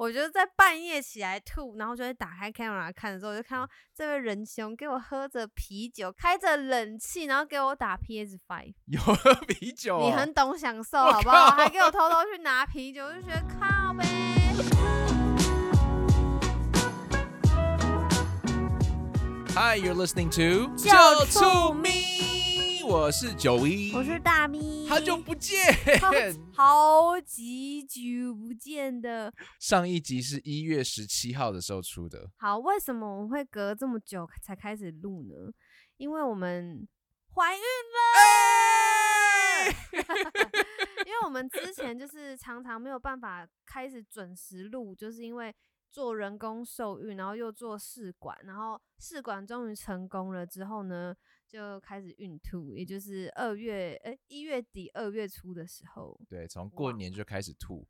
我就在半夜起来吐，然后就会打开 camera 看的时候，我就看到这位仁兄给我喝着啤酒，开着冷气，然后给我打 PS Five。有喝啤酒、哦，你很懂享受，好不好？还给我偷偷去拿啤酒，我就觉得靠 呗。Hi, you're listening to 就触咪，我是九一，我是大咪，好久不见。好好几久不见的。上一集是一月十七号的时候出的，好，为什么我们会隔这么久才开始录呢？因为我们怀孕了。因为我们之前就是常常没有办法开始准时录，就是因为做人工受孕，然后又做试管，然后试管终于成功了之后呢，就开始孕吐，也就是二月诶一月底二月初的时候，对，从过年就开始吐，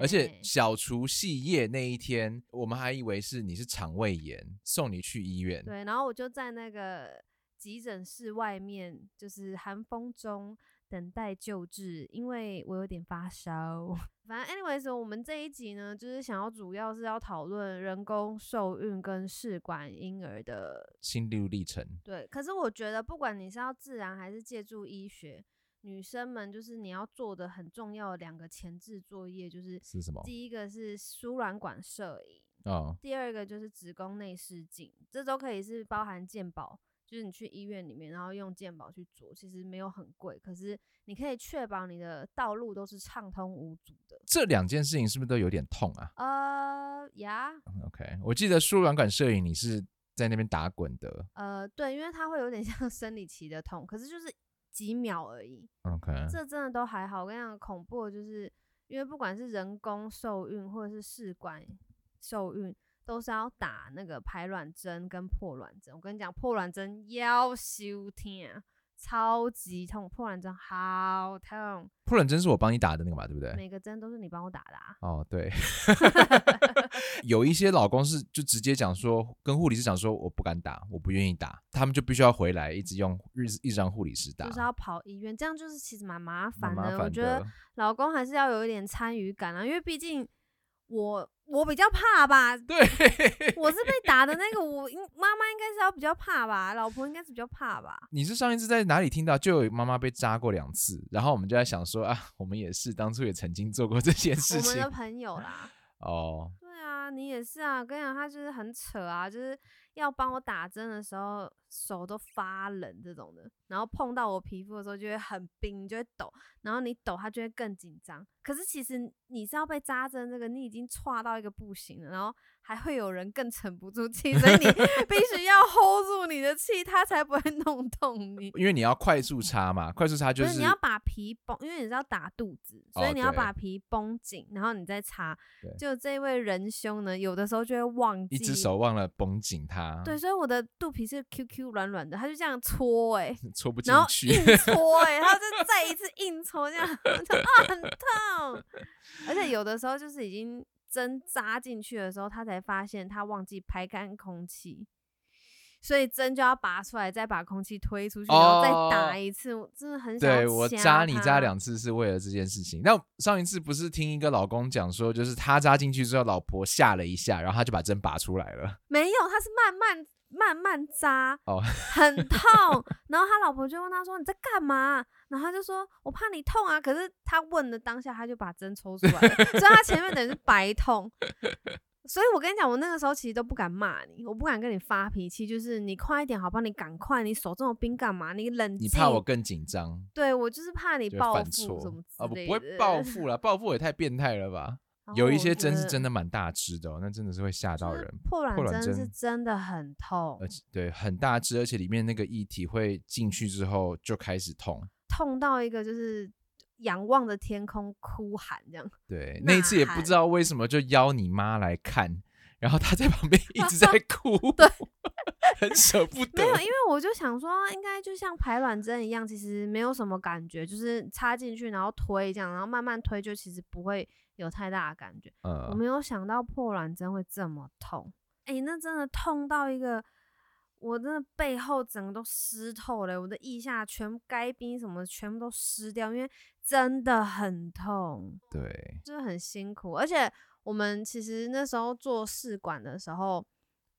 而且小除夕夜那一天，我们还以为是你是肠胃炎，送你去医院。对，然后我就在那个急诊室外面，就是寒风中等待救治，因为我有点发烧。反正，anyways，我们这一集呢，就是想要主要是要讨论人工受孕跟试管婴儿的心路历程，对。可是我觉得，不管你是要自然还是借助医学，女生们就是你要做的很重要的两个前置作业，就是是什么？第一个是输卵管摄影。哦，第二个就是子宫内视镜，这都可以是包含健保，就是你去医院里面，然后用健保去做，其实没有很贵，可是你可以确保你的道路都是畅通无阻的。这两件事情是不是都有点痛啊呃呀，？OK，我记得输卵管摄影你是在那边打滚的呃，对，因为它会有点 像生理期的痛，可是就是几秒而已，，OK，这真的都还好。我跟你讲，恐怖的就是因为不管是人工受孕或者是试管受孕，都是要打那个排卵针跟破卵针。我跟你讲，破卵针要修痛，超级痛，破卵针好痛，破卵针是我帮你打的那个嘛，对不对？每个针都是你帮我打的啊。哦，对，有一些老公是就直接讲说，跟护理师讲说我不敢打，我不愿意打，他们就必须要回来一直用日一直让护理师打，就是要跑医院，这样就是其实蛮麻烦的。我觉得。老公还是要有一点参与感啊，因为毕竟我我比较怕吧，对，我是被打的那个，我应妈妈应该是要比较怕吧，老婆应该是比较怕吧。你是上一次在哪里听到就有妈妈被扎过两次，然后我们就在想说啊，我们也是当初也曾经做过这件事情我们的朋友啦，哦，对啊，你也是啊。跟你讲，他就是很扯啊，就是要帮我打针的时候手都发冷这种的，然后碰到我皮肤的时候就会很冰，你就会抖，然后你抖它就会更紧张。可是其实你是要被扎针，这个你已经歘到一个不行了，然后还会有人更沉不住气，所以你必须要 hold 住你的气，它才不会弄痛你。因为你要快速插嘛，快速插就不是你要把皮绷，因为你是要打肚子，所以哦你要把皮绷紧，然后你再插。就这位仁兄呢，有的时候就会忘记一只手忘了绷紧它，对，，所以我的肚皮是 Q Q 软软的，他就这样搓哎、搓不进然后去，硬搓哎、他就再一次硬搓，这样 就啊很痛，而且有的时候就是已经针扎进去的时候，他才发现他忘记排干空气。所以针就要拔出来，再把空气推出去，然后再打哦一次。我真的很想对我扎你扎两次是为了这件事情。那上一次不是听一个老公讲说，就是他扎进去之后，老婆吓了一下，然后他就把针拔出来了。没有，他是慢慢慢慢扎，哦很痛。然后他老婆就问他说：“你在干嘛？”然后他就说：“我怕你痛啊。”可是他问的当下，他就把针抽出来了，所以他前面等于是白痛。所以我跟你讲，我那个时候其实都不敢骂你，我不敢跟你发脾气，就是你快一点，好不好？你赶快，你手这么冰干嘛？你冷静。你怕我更紧张，对我就是怕你报复什么之啊？不类的。不会报复了，报复也太变态了吧？有一些针是真的蛮大只的、哦，那真的是会吓到就是人。破卵针是真的很痛而，且对很大只，而且里面那个液体会进去之后就开始痛。痛到一个就是仰望着天空哭喊这样。对，那一次也不知道为什么就邀你妈来看，然后她在旁边 一直在哭，对，很舍不得。没有，因为我就想说，应该就像排卵针一样，其实没有什么感觉，就是插进去然后推这样，然后慢慢推，就其实不会有太大的感觉。我嗯，没有想到破卵针会这么痛，诶，那真的痛到一个，我真的背后整个都湿透了，我的腋下全部该冰什么的全部都湿掉，因为真的很痛。对，就是很辛苦，而且我们其实那时候做试管的时候，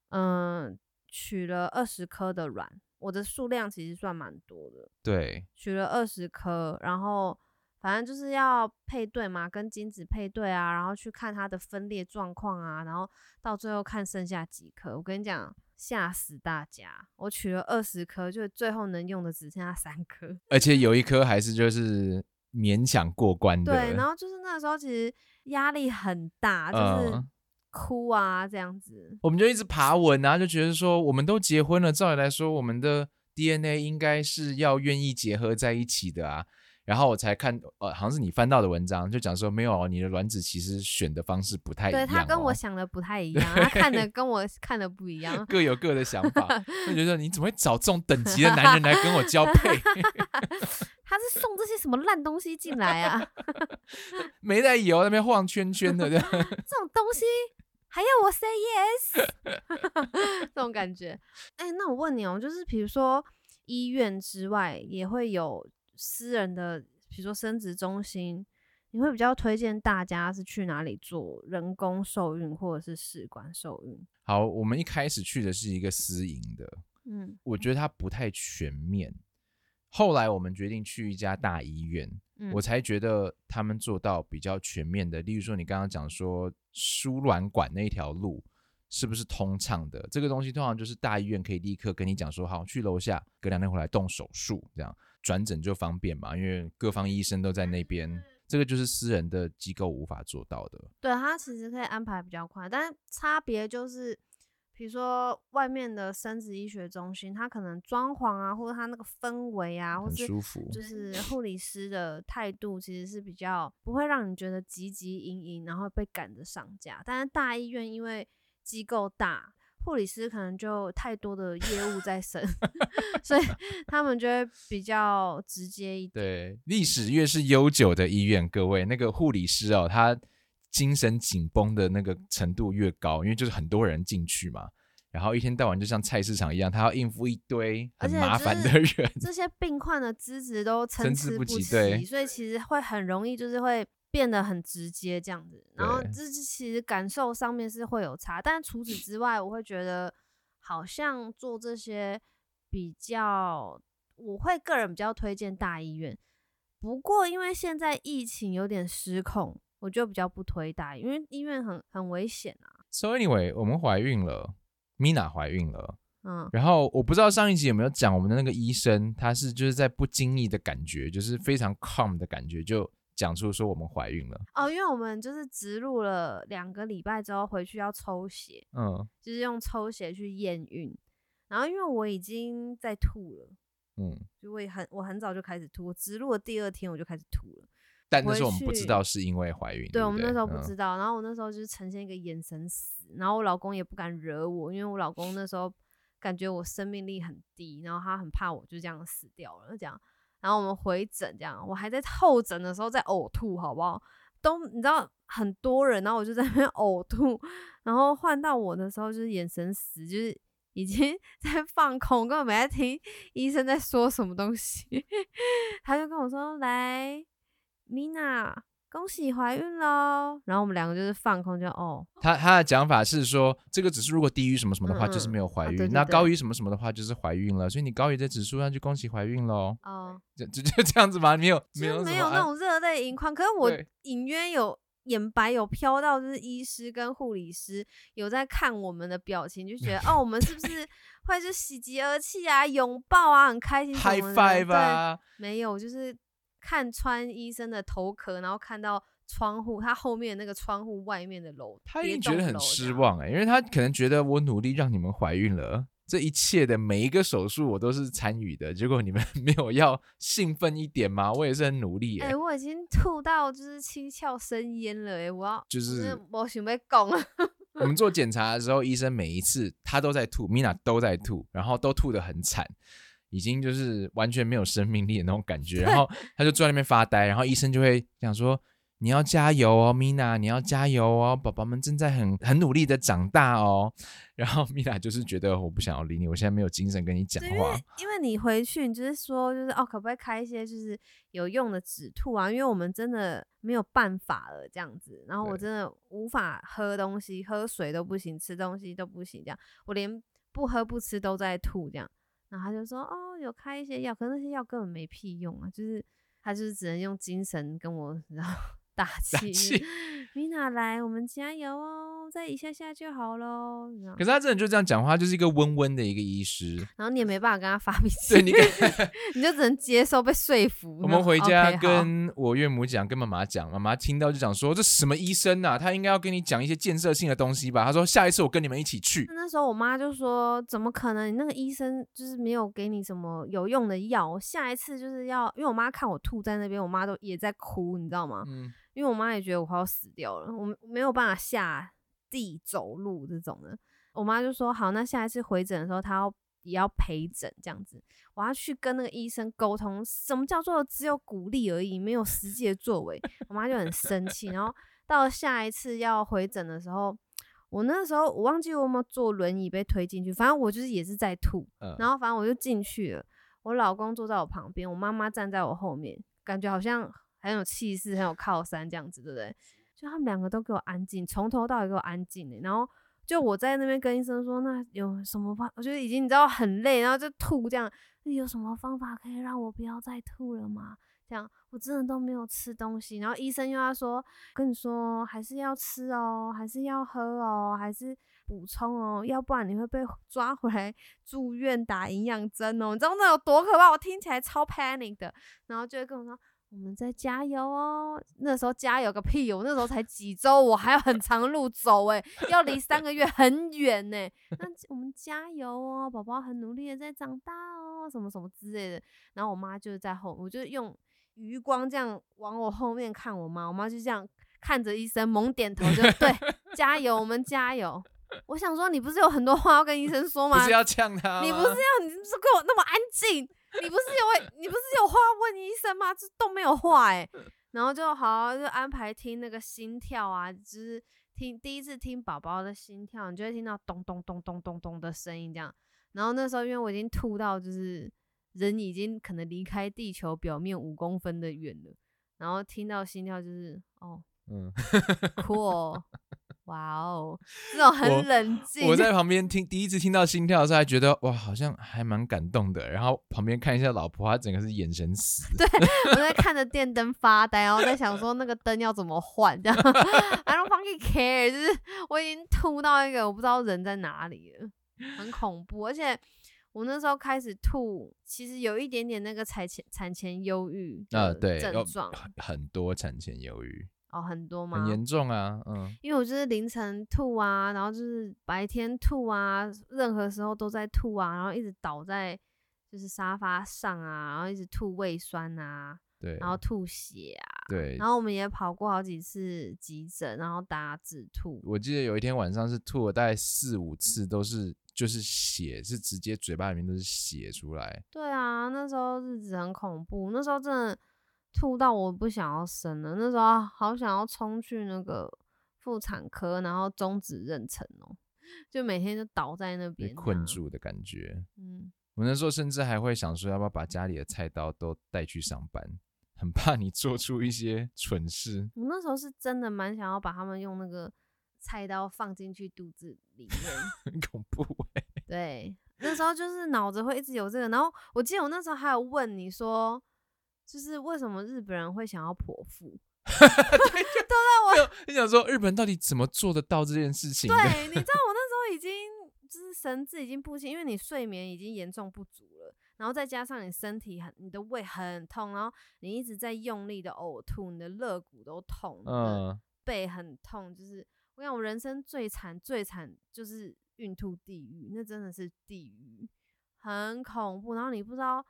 嗯，取了二十颗的卵，我的数量其实算蛮多的，对，取了二十颗，然后反正就是要配对嘛，跟精子配对啊，然后去看它的分裂状况啊，然后到最后看剩下几颗。我跟你讲，吓死大家！我取了二十颗，就最后能用的只剩下三颗。而且有一颗还是就是勉强过关的。对，然后就是那时候其实压力很大，就是嗯哭啊这样子。我们就一直爬文啊，就觉得说我们都结婚了，照理来说我们的 DNA 应该是要愿意结合在一起的啊。然后我才看，呃，好像是你翻到的文章，就讲说没有哦，你的卵子其实选的方式不太一样、对哦。他跟我想的不太一样，他看的跟我看的不一样。各有各的想法，就觉得你怎么会找这种等级的男人来跟我交配？他是送这些什么烂东西进来啊？没在油那边晃圈圈的，这样这种东西还要我 say yes？这种感觉。哎、那我问你哦，就是比如说医院之外，也会有私人的，比如说生殖中心，你会比较推荐大家是去哪里做人工受孕或者是试管受孕？好。我们一开始去的是一个私营的，嗯我觉得它不太全面。后来我们决定去一家大医院，嗯，我才觉得他们做到比较全面的。例如说，你刚刚讲说输卵管那一条路是不是通畅的？这个东西通常就是大医院可以立刻跟你讲说，好，去楼下隔两天回来动手术，这样转诊就方便嘛，因为各方医生都在那边。这个就是私人的机构无法做到的。对，他其实可以安排比较快，但差别就是，比如说外面的生殖医学中心，它可能装潢啊，或者它那个氛围啊，或很是舒服就是护理师的态度，其实是比较不会让你觉得急急营营，然后被赶着上架。但是大医院因为机构大，护理师可能就太多的业务在身，所以他们就会比较直接一点。对，历史越是悠久的医院，各位那个护理师哦，他精神紧绷的那个程度越高，因为就是很多人进去嘛，然后一天到晚就像菜市场一样，他要应付一堆很麻烦的就是人。这些病患的资质都参参差不差齐，所以其实会很容易就是会变得很直接这样子。然后对这是其实感受上面是会有差，但除此之外，我会觉得好像做这些比较，我会个人比较推荐大医院。不过因为现在疫情有点失控，我就比较不推大医院，因为医院很很危险啊。So anyway，我们怀孕了，Mina 怀孕了，嗯，然后我不知道上一集有没有讲我们的那个医生，他是就是在不经意的感觉，就是非常 calm 的感觉，就讲出说我们怀孕了。哦，因为我们就是植入了两个礼拜之后回去要抽血，嗯就是用抽血去验孕。然后因为我已经在吐了，嗯，就我也很我很早就开始吐，我植入的第二天我就开始吐了。但那时候我们不知道是因为怀孕，不对我们那时候不嗯知道，然后我那时候就是呈现一个眼神死，然后我老公也不敢惹我，因为我老公那时候感觉我生命力很低，然后他很怕我就这样死掉了这样。然后我们回诊这样，我还在候诊的时候在呕吐，好不好？都你知道很多人，然后我就在那边呕吐，然后换到我的时候就是眼神死，就是已经 在放空，根本没在听医生在说什么东西。他就跟我说：“来，Mina，恭喜怀孕喽！”然后我们两个就是放空就，哦，他他的讲法是说，这个指数如果低于什么什么的话，嗯就是没有怀孕；啊对对对那高于什么什么的话，就是怀孕了。所以你高于这指数，那就恭喜怀孕喽。哦，就就就这样子吗？没有没有没有那种热泪盈眶。可是我对隐约有眼白有飘到，就是医师跟护理师有在看我们的表情，就觉得哦，我们是不是会就喜极而泣啊，拥抱啊，很开心什 high five 啊，没有，就是看穿医生的头壳，然后看到窗户，他后面那个窗户外面的楼，他一别定觉得很。失望哎、因为他可能觉得我努力让你们怀孕了，这一切的每一个手术我都是参与的，结果你们 没有要兴奋一点吗？我也是很努力哎、哎、我已经吐到就是七窍生烟了哎、我要就是我准备讲了，我们做检 查的时候，医生每一次他都在吐，Mina 都在吐，然后都吐得很惨，已经就是完全没有生命力的那种感觉。然后他就坐在那边发呆，然后医生就会讲说：“你要加油哦，Mina，你要加油哦，宝宝们正在很很努力的长大哦。然后 Mina 就是觉得我不想要理你，我现在没有精神跟你讲话，因话为。因为你回去，你就是说，就是哦，可不可以开一些就是有用的止吐啊？因为我们真的没有办法了，这样子。然后我真的无法喝东西，喝水都不行，吃东西都不行，这样我连不喝不吃都在吐，这样。然后他就说，哦，有开一些药，可是那些药根本没屁用啊，就是他就是只能用精神跟我然后打 气。米娜来，我们加油哦，再一下下就好喽。可是他真的就这样讲话，就是一个温温的一个医师。然后你也没办法跟他发脾气，对你跟你就只能接受被说服。我们回家跟我岳母讲，跟妈妈讲，妈妈听到就讲说这什么医生呐、他应该要跟你讲一些建设性的东西吧？他说下一次我跟你们一起去。那时候我妈就说：“怎么可能？你那个医生就是没有给你什么有用的药，下一次就是要……因为我妈看我吐在那边，我妈都也在哭，你知道吗？嗯，因为我妈也觉得我快要死掉了，我没有办法下地走路这种的。我妈就说：好，那下一次回诊的时候，她要也要陪诊这样子，我要去跟那个医生沟通，什么叫做只有鼓励而已，没有实际的作为。我妈就很生气，然后到了下一次要回诊的时候。我那时候我忘记我有没有坐轮椅被推进去，反正我就是也是在吐，嗯然后反正我就进去了。我老公坐在我旁边，我妈妈站在我后面，感觉好像很有气势、很有靠山这样子，对不对？就他们两个都给我安静，从头到尾给我安静欸然后就我在那边跟医生说，那有什么方？我觉得已经你知道很累，然后就吐这样，有什么方法可以让我不要再吐了吗？这样我真的都没有吃东西，然后医生又要说，跟你说还是要吃哦，还是要喝哦，还是补充哦，要不然你会被 抓回来住院打营养针哦。你知道那有多可怕？我听起来超 panic 的，然后就会跟我说。我们在加油哦！那时候加油个屁哦！我那时候才几周，我还有很长的路走诶，要离三个月很远呢。那我们加油哦，宝宝很努力的在长大哦，什么什么之类的。然后我妈就是在后，我就用余光这样往我后面看我妈，我妈就这样看着医生猛点头，就对，加油，我们加油。我想说，你不是有很多话要跟医生说吗？不是要呛他？你不是要你不是跟我那么安静？你不是有问你不是有话要问医生吗？这都没有话哎、然后就好就安排听那个心跳啊，就是听第一次听宝宝的心跳，你就会听到咚咚咚咚咚咚的声音这样。然后那时候因为我已经吐到就是人已经可能离开地球表面五公分的远了，然后听到心跳就是哦嗯，酷哦，哇哦，这种很冷静。我在旁边听，第一次听到心跳的时候，还觉得哇，好像还蛮感动的。然后旁边看一下老婆，她整个是眼神死。对我在看着电灯发呆，然后在想说那个灯要怎么换，这样 I don't fucking care，就是我已经吐到一个我不知道人在哪里了，很恐怖。而且我那时候开始吐，其实有一点点那个产前产前忧郁啊，的对，症状很很多产前忧郁，哦，很多吗很？严重啊。嗯，因为我就是凌晨吐啊，然后就是白天吐啊，任何时候都在吐啊，然后一直倒在就是沙发上啊，然后一直吐胃酸啊，对，然后吐血啊，对然。后我们也跑过好几次急诊，然后打止吐。我记得有一天晚上是吐了大概四五次，都是就是血，是直接嘴巴里面都是血出来。对啊，那时候日子很恐怖，那时候真的吐到我不想要生了，那时候好想要冲去那个妇产科，然后终止妊娠哦，就每天就倒在那边被困啊。住的感觉。嗯，我那时候甚至还会想说，要不要把家里的菜刀都带去上班，很怕你做出一些蠢事。我那时候是真的蛮想要把他们用那个菜刀放进去肚子里面。很恐怖哎、对，那时候就是脑子会一直有这个，然后我记得我那时候还有问你说，就是为什么日本人会想要剖腹？你想说日本到底怎么做得到这件事情？对，你知道我那时候已经就是神志已经不清，因为你睡眠已经严重不足了，然后再加上你身体很，你的胃很痛，然后你一直在用力的呕吐，你的肋骨都痛，嗯，嗯，背很痛，就是我想我人生最惨最惨就是孕吐地狱，那真的是地狱，很恐怖，然后你不知道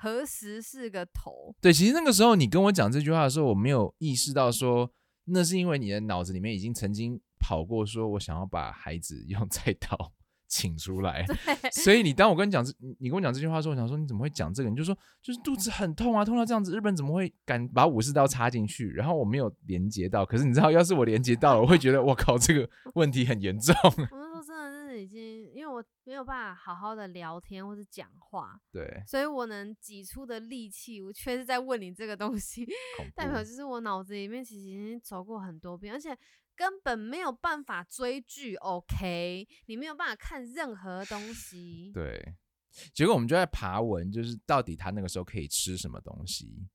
何时是个头，对，其实那个时候你跟我讲这句话的时候，我没有意识到说，那是因为你的脑子里面已经曾经跑过，说我想要把孩子 用菜刀 请出来。对，所以你当我跟你讲这，你你跟我讲这句话的时候，我想说你怎么会讲这个？你就说就是肚子很痛啊，痛到这样子，日本怎么会敢把武士刀插进去？然后我没有连接到，可是你知道，要是我连接到了，我会觉得我靠，这个问题很严重。我那时候真的是已经，我没有办法好好的聊天或者讲话，对，所以我能挤出的力气，我却是在问你这个东西，代表就是我脑子里面其实已经走过很多遍，而且根本没有办法追剧。OK，你没有办法看任何东西。对。结果我们就在爬文，就是到底他那个时候可以吃什么东西。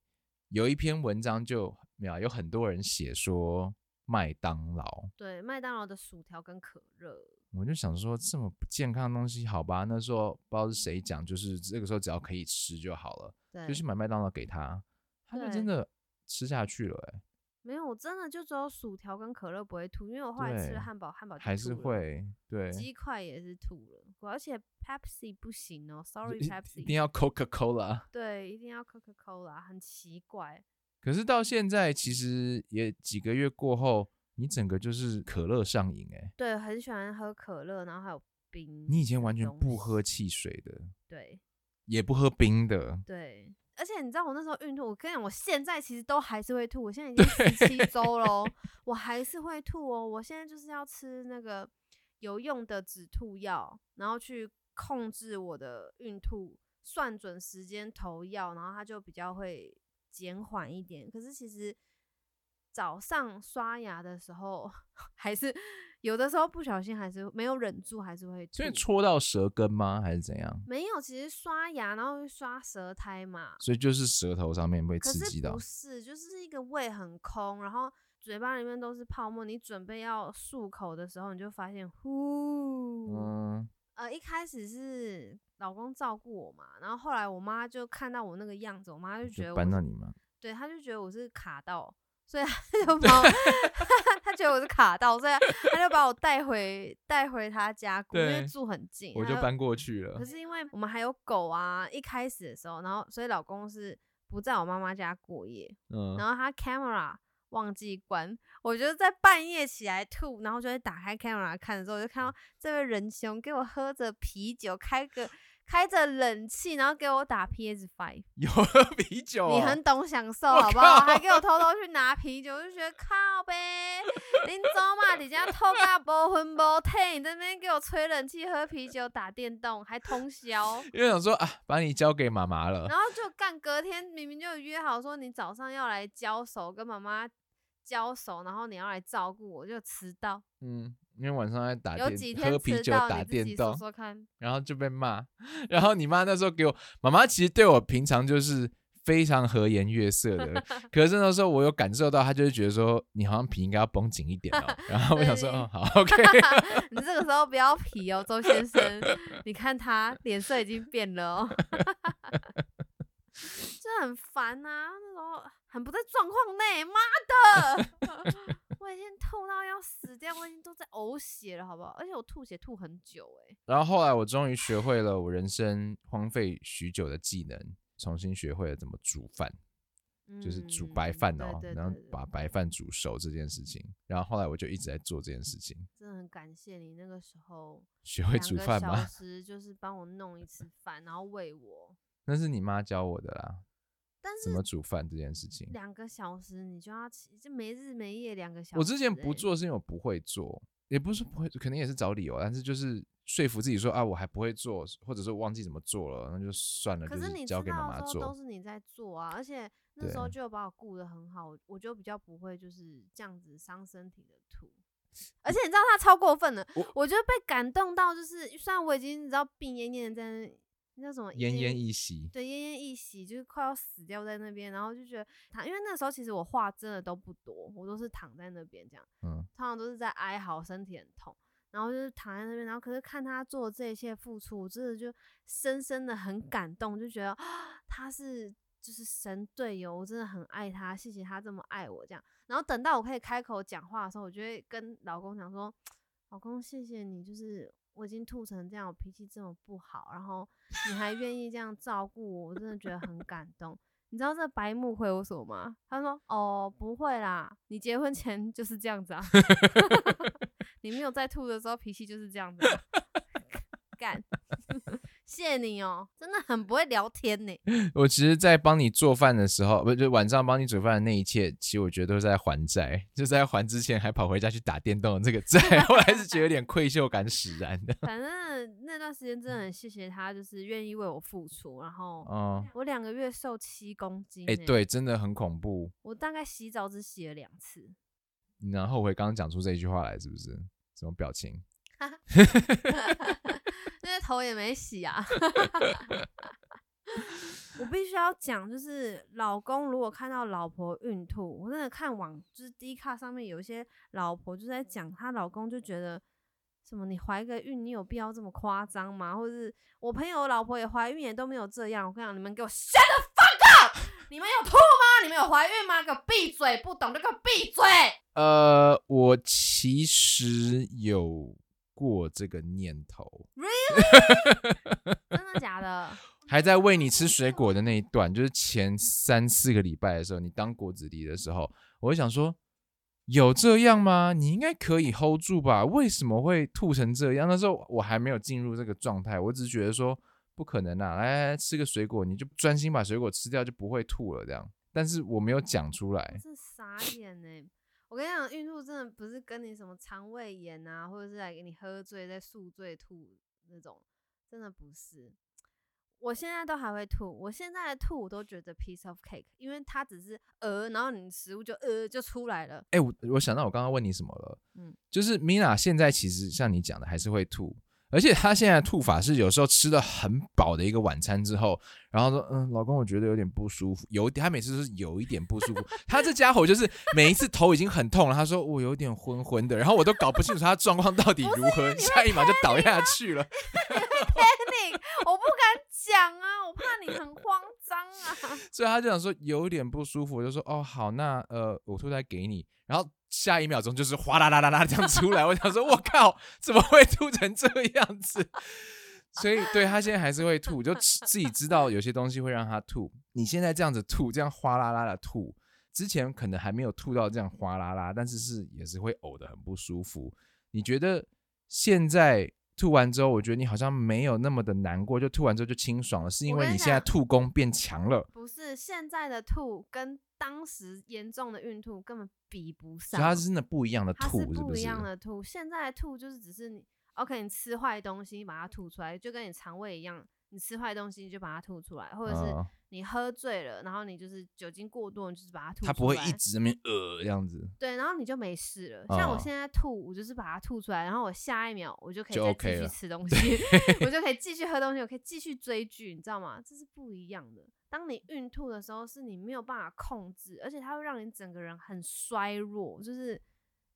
有一篇文章就没有，有很多人写说麦当劳，对，麦当劳的薯条跟可乐，我就想说这么不健康的东西，好吧，那时候不知道是谁讲，就是这个时候只要可以吃就好了，就去买麦当劳给他，他就真的吃下去了、欸，没有，我真的就只有薯条跟可乐不会吐，因为我后来吃了汉堡，汉堡就还是会对，鸡块也是吐了，而且 Pepsi 不行哦，Sorry Pepsi，一定要 Coca Cola。对，一定要 Coca Cola，很奇怪。可是到现在其实也几个月过后，你整个就是可乐上瘾哎、对，很喜欢喝可乐，然后还有冰。你以前完全不喝，汽水的，对也不喝冰的，对，而且你知道我那时候孕吐，我跟你讲，我现在其实都还是会吐，我现在已经十七周了哦，我还是会吐哦。我现在就是要吃那个有用的止吐药，然后去控制我的孕吐，算准时间投药，然后它就比较会减缓一点。可是其实早上刷牙的时候，还是有的时候不小心还是没有忍住，还是会吐。所以戳到舌根吗？还是怎样？没有，其实刷牙然后会刷舌苔嘛，所以就是舌头上面被刺激到不，是，就是一个胃很空，然后嘴巴里面都是泡沫，你准备要漱口的时候，你就发现呼，嗯，呃，一开始是老公照顾我嘛，然后后来我妈就看到我那个样子，我妈就觉得搬到你嘛，对，她就觉得我是卡到，所以他就把我，他觉得我是卡到，所以他就把我带回带回他家过，因为住很近，我就搬过去了可。是因为我们还有狗啊，一开始的时候，然后所以老公是不在我妈妈家过夜，嗯，然后他 camera 忘记关，我觉得在半夜起来吐，然后就会打开 camera 看的时候，我就看到这位仁兄给我喝着啤酒，开个开着冷气，然后给我打 PS Five，、有喝啤酒、哦，你很懂享受好不好？靠还给我偷偷去拿啤酒，我就觉得靠呗，林走嘛，你家偷嘎无魂无体，你这边给我吹冷气、喝啤酒、打电动，还通宵。因为想说啊，把你交给妈妈了，然后就干，隔天明明就有约好说你早上要来交手，跟妈妈交手，然后你要来照顾我，就迟到。嗯，因为晚上在打有几电，天喝啤迟到，酒打你自己电动说，说看。然后就被骂，然后你妈那时候给我，妈妈其实对我平常就是非常和颜悦色的，可是那时候我有感受到，她就是觉得说你好像皮应该要绷紧一点哦，然后我想说，对哦，好，OK，你这个时候不要皮哦，周先生，你看他脸色已经变了哦，真的很烦啊、那时候很不在状况内，妈的，我已经痛到要死掉，我已经都在呕血了，好不好？而且我吐血吐很久、欸，然后后来我终于学会了我人生荒废许久的技能，重新学会了怎么煮饭。就是煮白饭哦，然后把白饭煮熟这件事情，然后后来我就一直在做这件事情，真的很感谢你那个时候学会煮饭吗？时就是帮我弄一次饭，然后喂我。那是你妈教我的啦，但怎么煮饭这件事情。两个小时你就要起，就没日没夜两个小时欸、我之前不做是因为我不会做，也不是不会，肯定也是找理由，但是就是说服自己说啊，我还不会做，或者说忘记怎么做了，那就算了，可是你交给妈妈知道的时候都。是你在做啊，而且那时候就有把我顾得很好，我我就比较不会就是这样子伤身体的吐。而且你知道他超过分的，我我就被感动到，就是虽然我已经你知道病恹恹的在那那叫什么奄奄奄一息，对，奄奄一息，就是快要死掉在那边，然后就觉得他，因为那时候其实我话真的都不多，我都是躺在那边这样，嗯，通常都是在哀嚎，身体很痛，然后就是躺在那边，然后可是看他做这一切付出，我真的就深深的很感动，就觉得啊 他是就是神队友，我真的很爱他，谢谢他这么爱我这样。然后等到我可以开口讲话的时候，我就会跟老公讲说，老公谢谢你，就是我已经吐成这样，我脾气这么不好，然后你还愿意这样照顾我，我真的觉得很感动。你知道这白木回我什么吗？他说：“哦，不会啦，你结婚前就是这样子啊 你没有在吐的时候脾气就是这样子、啊。”干，谢谢你哦，真的很不会聊天呢。我其实，在帮你做饭的时候，不就晚上帮你煮饭的那一切，其实我觉得都是在还债，就在还之前还跑回家去打电动的这个债，我还是觉得有点愧疚感使然的。反正那段时间真的很谢谢他，就是愿意为我付出。然后，嗯，我两个月瘦七公斤，哎，对，真的很恐怖。我大概洗澡只洗了两次。你然后悔刚刚讲出这一句话来，是不是？什么表情？因为头也没洗啊！我必须要讲，就是老公如果看到老婆孕吐，我真的看网就是 D 卡上面有一些老婆就在讲，她老公就觉得什么你怀个孕，你有必要这么夸张吗？或者是我朋友老婆也怀孕也都没有这样。我跟你讲，你们给我 shut the fuck up！你们有吐吗？你们有怀孕吗？给我闭嘴！不懂就给我闭嘴！呃，我其实有。过这个念头，really？真的假的？还在喂你吃水果的那一段，就是前三四个礼拜的时候，你当果子狸的时候，我会想说，有这样吗？你应该可以 hold 住吧？为什么会吐成这样？那时候我还没有进入这个状态，我只是觉得说不可能啊！来来吃个水果，你就专心把水果吃掉，就不会吐了这样。但是我没有讲出来，是傻眼呢。我跟你讲，孕吐真的不是跟你什么肠胃炎啊，或者是来给你喝醉再宿醉吐那种，真的不是。我现在都还会吐，我现在的吐我都觉得 piece of cake，因为它只是呃，然后你食物就呃就出来了。哎，我我想到我刚刚问你什么了，嗯，就是 Mina 现在其实像你讲的还是会吐。而且他现在吐法是有时候吃的很饱的一个晚餐之后，然后说：“嗯，老公，我觉得有点不舒服，有点他每次都是有一点不舒服。他这家伙就是每一次头已经很痛了，他说我有点昏昏的，然后我都搞不清楚他状况到底如何，下一秒就倒下去了。Panic，我不敢讲啊，我怕你很慌张啊。所以他就想说有点不舒服，我就说哦好，那呃我吐再给你，然后。下一秒钟就是哗啦啦啦啦这样出来，我想说，我靠，怎么会吐成这个样子？所以，对他现在还是会吐，就自己知道有些东西会让他吐。你现在这样子吐，这样哗啦啦的吐，之前可能还没有吐到这样哗啦啦，但是是也是会呕的很不舒服。你觉得现在吐完之后，我觉得你好像没有那么的难过，就吐完之后就清爽了，是因为你现在吐功变强了？不是，现在的吐跟。当时严重的孕吐根本比不上，它是真的不一样的吐，是不一样的吐。现在的吐就是只是你，OK，你吃坏东西把它吐出来，就跟你肠胃一样，你吃坏东西你就把它吐出来，或者是你喝醉了，然后你就是酒精过度，就是把它吐出来。它不会一直那边呃这样子。对，然后你就没事了。像我现在吐，我就是把它吐出来，然后我下一秒我就可以再继续吃东 西，我就可以继续喝东西，我可以继续追剧，你知道吗？这是不一样的。当你孕吐的时候，是你没有办法控制，而且它会让你整个人很衰弱，就是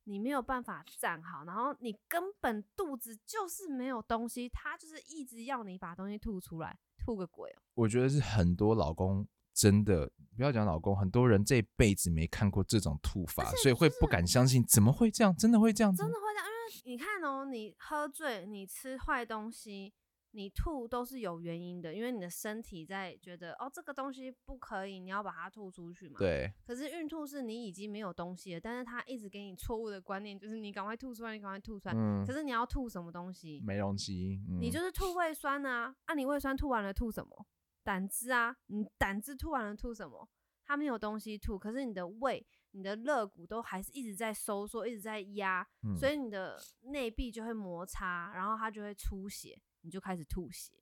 你没有办法站好，然后你根本肚子就是没有东西，他就是一直要你把东西吐出来，吐个鬼哦！我觉得是很多老公真的不要讲老公，很多人这辈子没看过这种吐法，所以会不敢相信，怎么会这样？真的会这样？真的会这样？因为你看哦，你喝醉，你吃坏东西。你吐都是有原因的，因为你的身体在觉得哦，这个东西不可以，你要把它吐出去嘛。对。可是孕吐是你已经没有东西了，但是他一直给你错误的观念，就是你赶快吐出来，你赶快吐出来。嗯。可是你要吐什么东西？没东西。你就是吐胃酸啊！啊，你胃酸吐完了吐什么？胆汁啊！你胆汁吐完了吐什么？它没有东西吐，可是你的胃、你的肋骨都还是一直在收缩，一直在压，所以你的内壁就会摩擦，然后它就会出血。你就开始吐血，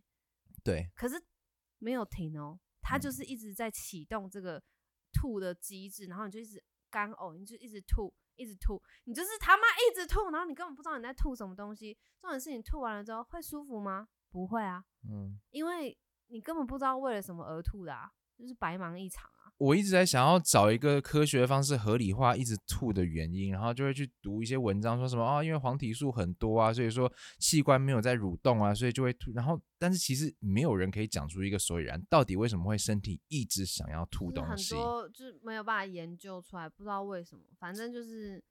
对，可是没有停哦，它就是一直在启动这个吐的机制，然后你就一直干呕，你就一直吐，一直吐，你就是他妈一直吐，然后你根本不知道你在吐什么东西。重点是你吐完了之后会舒服吗？不会啊，嗯，因为你根本不知道为了什么而吐的啊，就是白忙一场。我一直在想要找一个科学的方式合理化一直吐的原因，然后就会去读一些文章，说什么啊，因为黄体素很多啊，所以说器官没有在蠕动啊，所以就会吐。然后，但是其实没有人可以讲出一个所以然，到底为什么会身体一直想要吐东西？很多就是没有办法研究出来，不知道为什么，反正就是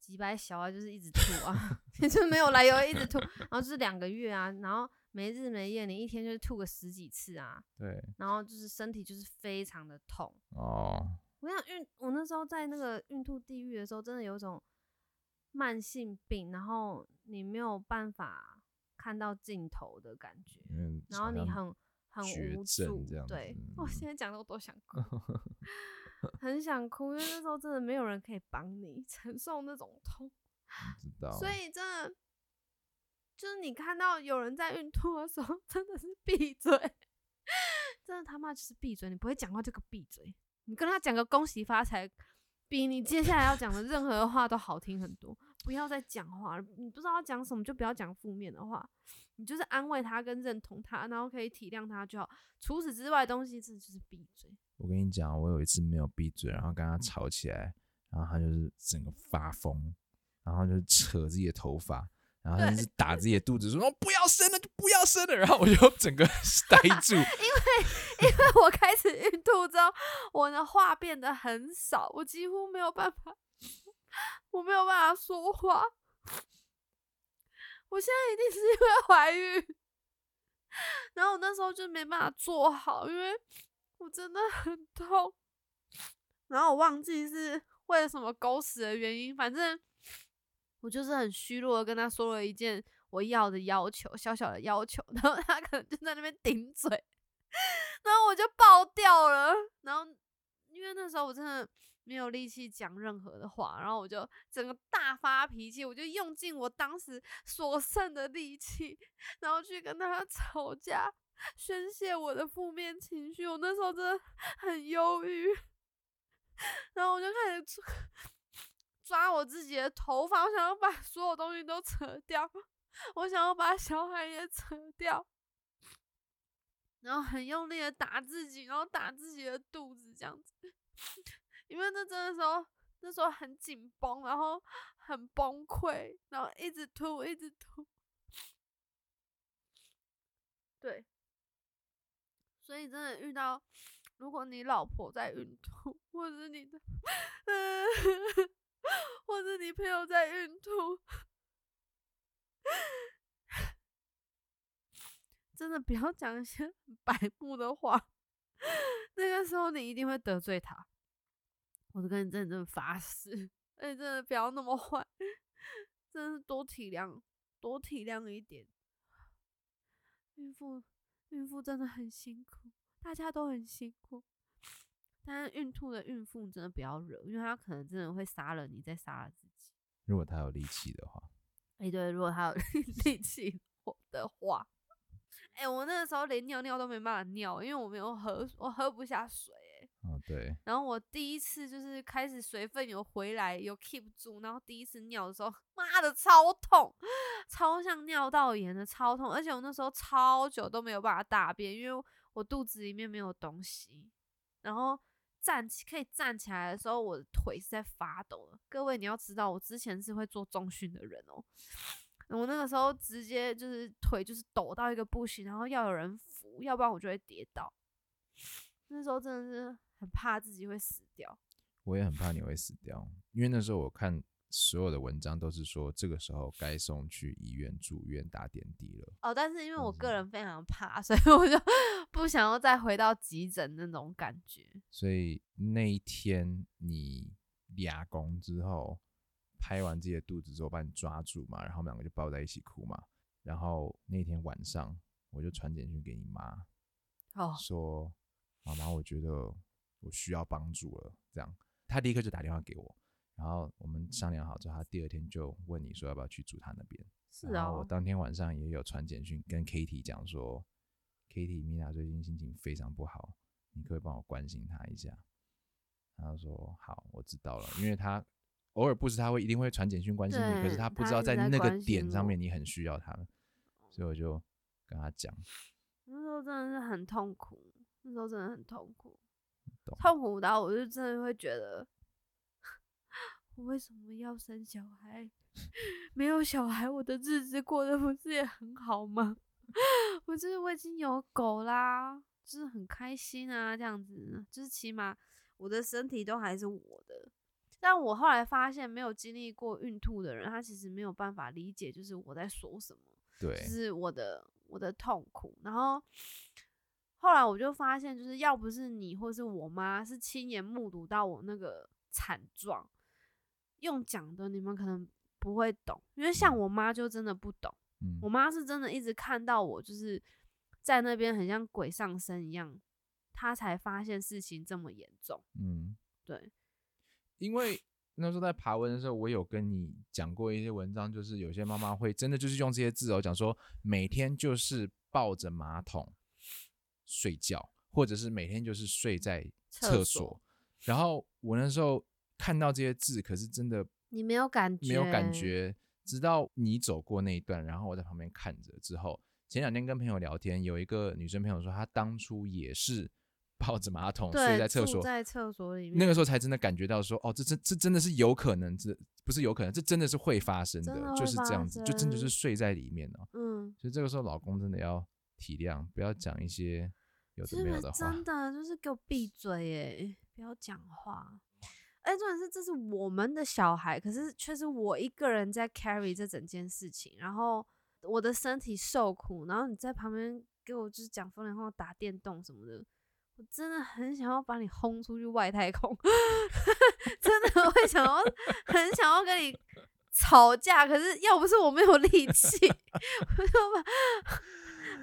几百小啊，就是一直吐啊，就是没有来由一直吐，然后就是两个月啊，然后。没日没夜，你一天就是吐个十几次啊！对，然后就是身体就是非常的痛哦。我想孕，我那时候在那个孕吐地狱的时候，真的有一种慢性病，然后你没有办法看到尽头的感觉，嗯，然后你很很无助对子，我现在讲的我都想哭，很想哭，因为那时候真的没有人可以帮你 承受那种痛，知道，所以真的就是你看到有人在孕吐的时候，真的是闭嘴，真的他妈就是闭嘴，你不会讲话就给我闭嘴，你跟他讲个恭喜发财，比你接下来要讲的任何话都好听很多。不要再讲话了，你不知道要讲什么就不要讲负面的话，你就是安慰他跟认同他，然后可以体谅他就好。除此之外的东西，真的就是闭嘴。我跟你讲，我有一次没有闭嘴，然后跟他吵起来，然后他就是整个发疯，然后就扯自己的头发，然后他就是打自己的肚子，说哦不要生了就不要生了，然后我就整个 呆住。因为我开始孕吐之后，我的话变得很少，我几乎没有办法，我没有办法说话。我现在一定是因为怀孕，然后我那时候就没办法做好，因为我真的很痛。然后我忘记是为了什么狗屎的原因，反正我就是很虚弱的跟他说了一件我要的要求，小小的要求，然后他可能就在那边顶嘴，然后我就爆掉了。然后因为那时候我真的没有力气讲任何的话，然后我就整个大发脾气，我就用尽我当时所剩的力气，然后去跟他吵架，宣泄我的负面情绪。我那时候真的很忧郁，然后我就开始抓我自己的头发，我想要把 所有东西都扯掉，我想要把小孩也扯掉。然后很用力的打自己，然后打自己的肚子，这样子，因为那真的时候，那时候很紧绷，然后很崩溃，然后一直吐，一直吐，对，所以真的遇到，如果你老婆在孕吐，或者是你的，嗯，或者你朋友在孕吐。真的不要讲一些很白目的话，那个时候你一定会得罪他。我都跟你认真发誓，而且真的不要那么坏，真的多体谅，多体谅一点。孕妇，孕妇真的很辛苦，大家都很辛苦。但是孕吐的孕妇真的不要惹，因为她可能真的会杀了你，再杀了自己。如果他有力气的话，哎、对，如果她有 力气的话。哎、我那个时候连尿尿都没办法尿，因为我没有喝，我喝不下水、欸。哦对，然后我第一次就是开始水分有回来，有 keep 住，然后第一次尿的时候，妈的超痛，超像尿道炎的，超痛。而且我那时候超久都没有办法大便，因为我肚子里面没有东西。然后站起可以站起来的时候，我的腿是在发抖的。各位你要知道，我之前是会做重训的人哦、我那个时候直接就是腿就是抖到一个不行，然后要有人扶，要不然我就会跌倒。那时候真的是很怕自己会死掉。我也很怕你会死掉，因为那时候我看所有的文章都是说这个时候该送去医院住院打点滴了。哦，但是因为我嗯个人非常怕，所以我就不想要再回到急诊那种感觉。所以那一天你俩工之后，拍完自己的肚子之后，把你抓住嘛，然后我们两个就抱在一起哭嘛。然后那天晚上我就传简讯给你妈，哦，说妈妈，我觉得我需要帮助了。这样，他立刻就打电话给我，然后我们商量好之后，他第二天就问你说要不要去住他那边。是哦，然后我当天晚上也有传简讯跟 Kitty 讲说，Kitty Mina 最近心情非常不好，你可不可以帮我关心她一下？他就说好，我知道了，因为他偶尔不是他会一定会传简讯关心你，可是对他不知道在那个点上面你很需要他，所以我就跟他讲，那时候真的是很痛苦，那时候真的很痛苦，痛苦到我就真的会觉得，我为什么要生小孩？没有小孩，我的日子过得不是也很好吗？我就是我已经有狗啦，就是很开心啊，这样子，就是起码我的身体都还是我的。但我后来发现，没有经历过孕吐的人，他其实没有办法理解，就是我在说什么。对就，是我的我的痛苦。然后后来我就发现，就是要不是你或是我妈是亲眼目睹到我那个惨状，用讲的你们可能不会懂，因为像我妈就真的不懂。嗯。我妈是真的一直看到我就是在那边很像鬼上身一样，她才发现事情这么严重。嗯，对，因为 那时候在爬文的时候，我有跟你讲过一些文章，就是有些妈妈会真的就是用这些字哦，讲说每天就是抱着马桶睡觉，或者是每天就是睡在厕厕所。然后我那时候看到这些字，可是真的你没有感觉，没有感。觉，直到你走过那一段，然后我在旁边看着之后，前两天跟朋友聊天，有一个女生朋友说，她当初也是 抱着马桶睡，在厕所，在厕所里面，那个时候才真的感觉到说，哦，这真这真的是有可能，这不是有可能，这真的是会发生真的会就是这样子，就真的是睡在里面哦。嗯，所以这个时候老公真的要体谅，不要讲一些有的没有的话真。的就是给我闭嘴耶，不要讲话。哎，重点是这是我们的小孩，可是却是我一个人在 carry 这整件事情，然后我的身体受苦，然后你在旁边给我就是讲风凉话、打电动什么的，我真的很想要把你轰出去外太空，真的会想要很想要跟你吵架，可是要不是我没有力气，我就把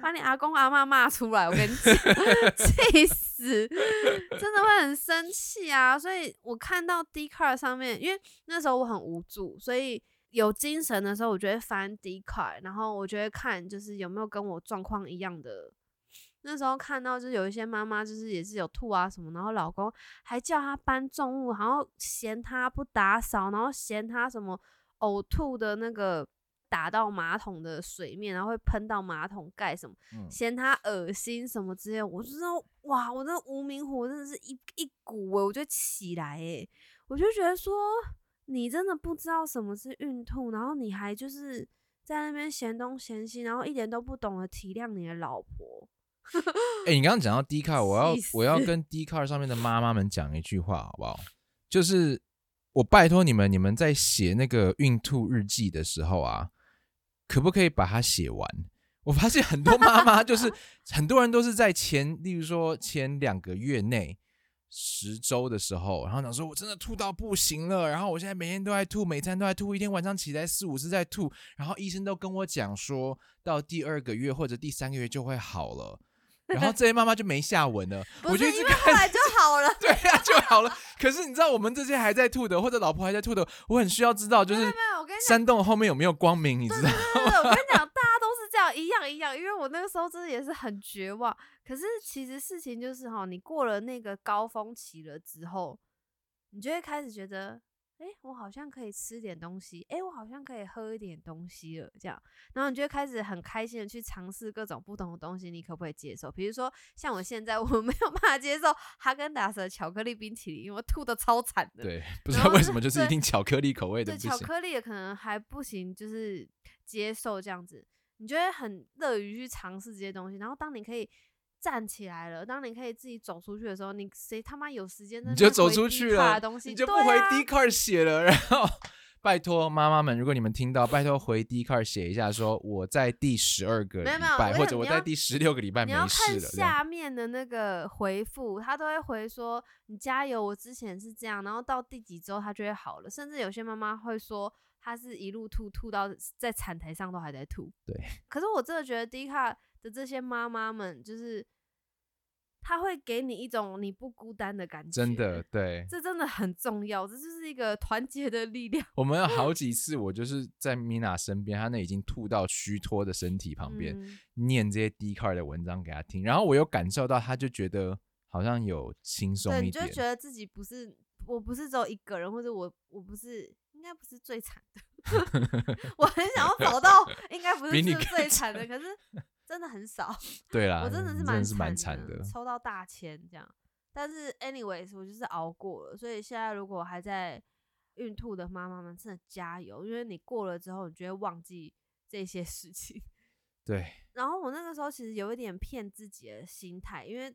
把你阿公阿妈骂出来，我跟你讲，气死，真的会很生气啊！所以我看到 d c a r 上面，因为那时候我很无助，所以有精神的时候，我就会翻 d c a r 然后我就会看就是有没有跟我状况一样的。那时候看到就是有一些妈妈就是也是有吐啊什么，然后老公还叫她搬重物，然后嫌她不打扫，然后嫌她什么呕吐的那个打到马桶的水面，然后会喷到马桶盖什么，嗯，嫌他恶心什么之类的，我就知道哇，我那无名火真的是一一股欸，我就起来诶，我就觉得说你真的不知道什么是孕吐，然后你还就是在那边嫌东嫌西，然后一点都不懂得体谅你的老婆。哎、你刚刚讲到 D 卡，我要我要跟 D 卡上面的妈妈们讲一句话，好不好？就是我拜托你们，你们在写那个孕吐日记的时候啊，可不可以把它写完？我发现很多妈妈就是 很多人都是在前，例如说前两个月内十周的时候，然后想说我真的吐到不行了，然后我现在每天都在吐，每餐都在吐，一天晚上起来四五次在吐，然后医生都跟我讲说到第二个月或者第三个月就会好了，然后这些妈妈就没下文了，我不就一直看因为后来就好了，对呀、就好了。可是你知道我们这些还在吐的，或者老婆还在吐的，我很需要知道，就是山洞后面有没有光明，你知道？对对对，我跟你讲，大家都是这样，一样一样。因为我那个时候真的也是很绝望。可是其实事情就是哈，你过了那个高峰期了之后，你就会开始觉得，哎、我好像可以吃点东西，哎、我好像可以喝一点东西了，这样，然后你就会开始很开心的去尝试各种不同的东西，你可不可以接受？比如说像我现在，我没有办法接受哈根达斯的巧克力冰淇淋，因为我吐的超惨的。对，不知道为什么就是一定巧克力口味的对，巧克力的可能还不行，就是接受这样子，你就会很乐于去尝试这些东西。然后当你可以站起来了，当你可以自己走出去的时候，你谁他妈有时间你就走出去了东，西，你就不回 D card 写了，然后拜托妈妈们，如果你们听到，拜托回 D card 写一下，说我在第十二个礼拜，或者我在第十六个礼拜没事了，下面的那个回复，他都会回说你加油，我之前是这样，然后到第几周他就会好了。甚至有些妈妈会说，她是一路吐吐到在产台上都还在吐。对。可是我真的觉得 D 卡的这些妈妈们，就是他会给你一种你不孤单的感觉，真的，对。这真的很重要，这就是一个团结的力量。我们有好 几次，我就是在米娜身边，她那已经吐到虚脱的身体旁边，嗯念这些 D card 的文章给她听，然后我有感受到，她就觉得好像有轻松对，一点你就觉。得自己不是，我不是只有一个人，或者我我不是，应该不是最惨的。我很想要找到，应该不是最惨的，可是真的很少。对啦，我真的是蛮是蛮惨惨的。抽到大签这样。但是 anyways，我就是熬过了，所以现在如果还在孕吐的妈妈们，真的加油，因为你过了之后，你就会忘记这些事情。对，然后我那个时候其实有一点骗自己的心态，因为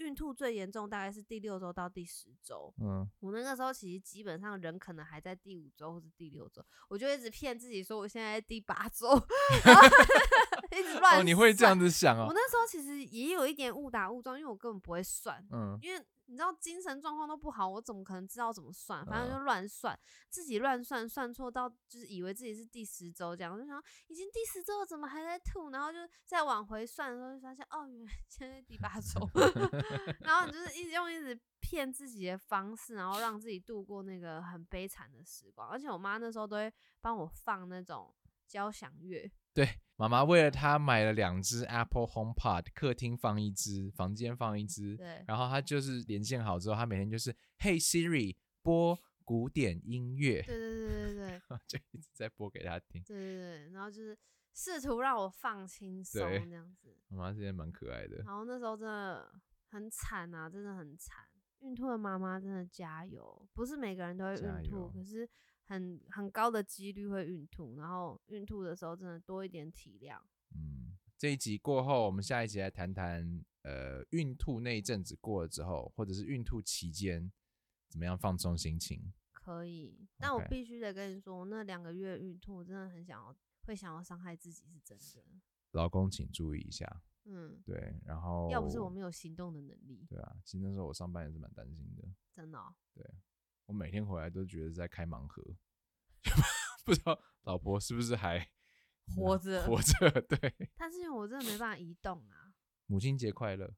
孕吐最严重大概是第六周到第十周，嗯，我那个时候其实基本上人可能还在第五周或是第六周，我就一直骗自己说我现在在第八周，一直乱、哦，你会这样？子想哦？我那时候其实也有一点误打误撞，因为我根本不会算，嗯，因为你知道精神状况都不好，我怎么可能知道怎么算？反正嗯就乱算，自己乱算，算错到就是以为自己是第十周这样，我就想已经第十周了，怎么还在吐？然后就再往回算的时候，就发现哦，原来现在第八周。然后你就是一直用一直骗自己的方式，然后让自己度过那个很悲惨的时光。而且我妈那时候都会帮我放那种交响乐，对，妈妈为了他买了两只 Apple HomePod，客厅放一只，房间放一只。对然后他就是连线好之后，他每天就是 Hey Siri 播古典音乐，对对对对对。就一直在播给他听。对对对，然后就是试图让我放轻松对这样子。妈妈现在蛮可爱的，然后那时候真的很惨啊，真的很惨。孕吐的妈妈真的加油，不是每个人都会孕吐，可是很很高的几率会孕吐。然后孕吐的时候真的多一点体谅。嗯，这一集过后，我们下一集来谈谈，呃，孕吐那一阵子过了之后，或者是孕吐期间，怎么样放松心情。可以，但我必须得跟你说，那两个月孕吐我真的很想要，会想要伤害自己，是真的。老公请注意一下，嗯，对，然后要不是我没有行动的能力，对啊，其实那时候我上班也是蛮担心的，真的哦、我每天回来都觉得在开盲盒，不知道老婆是不是还 活着活着，对，但是因为我真的没办法移动啊，母亲节快乐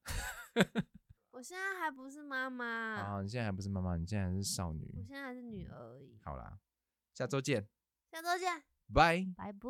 我现在还不是妈妈，啊！你现在还不是妈妈，你现在还是少女我女。现在还是女儿而已。好啦，下周见，下周见，拜。拜拜。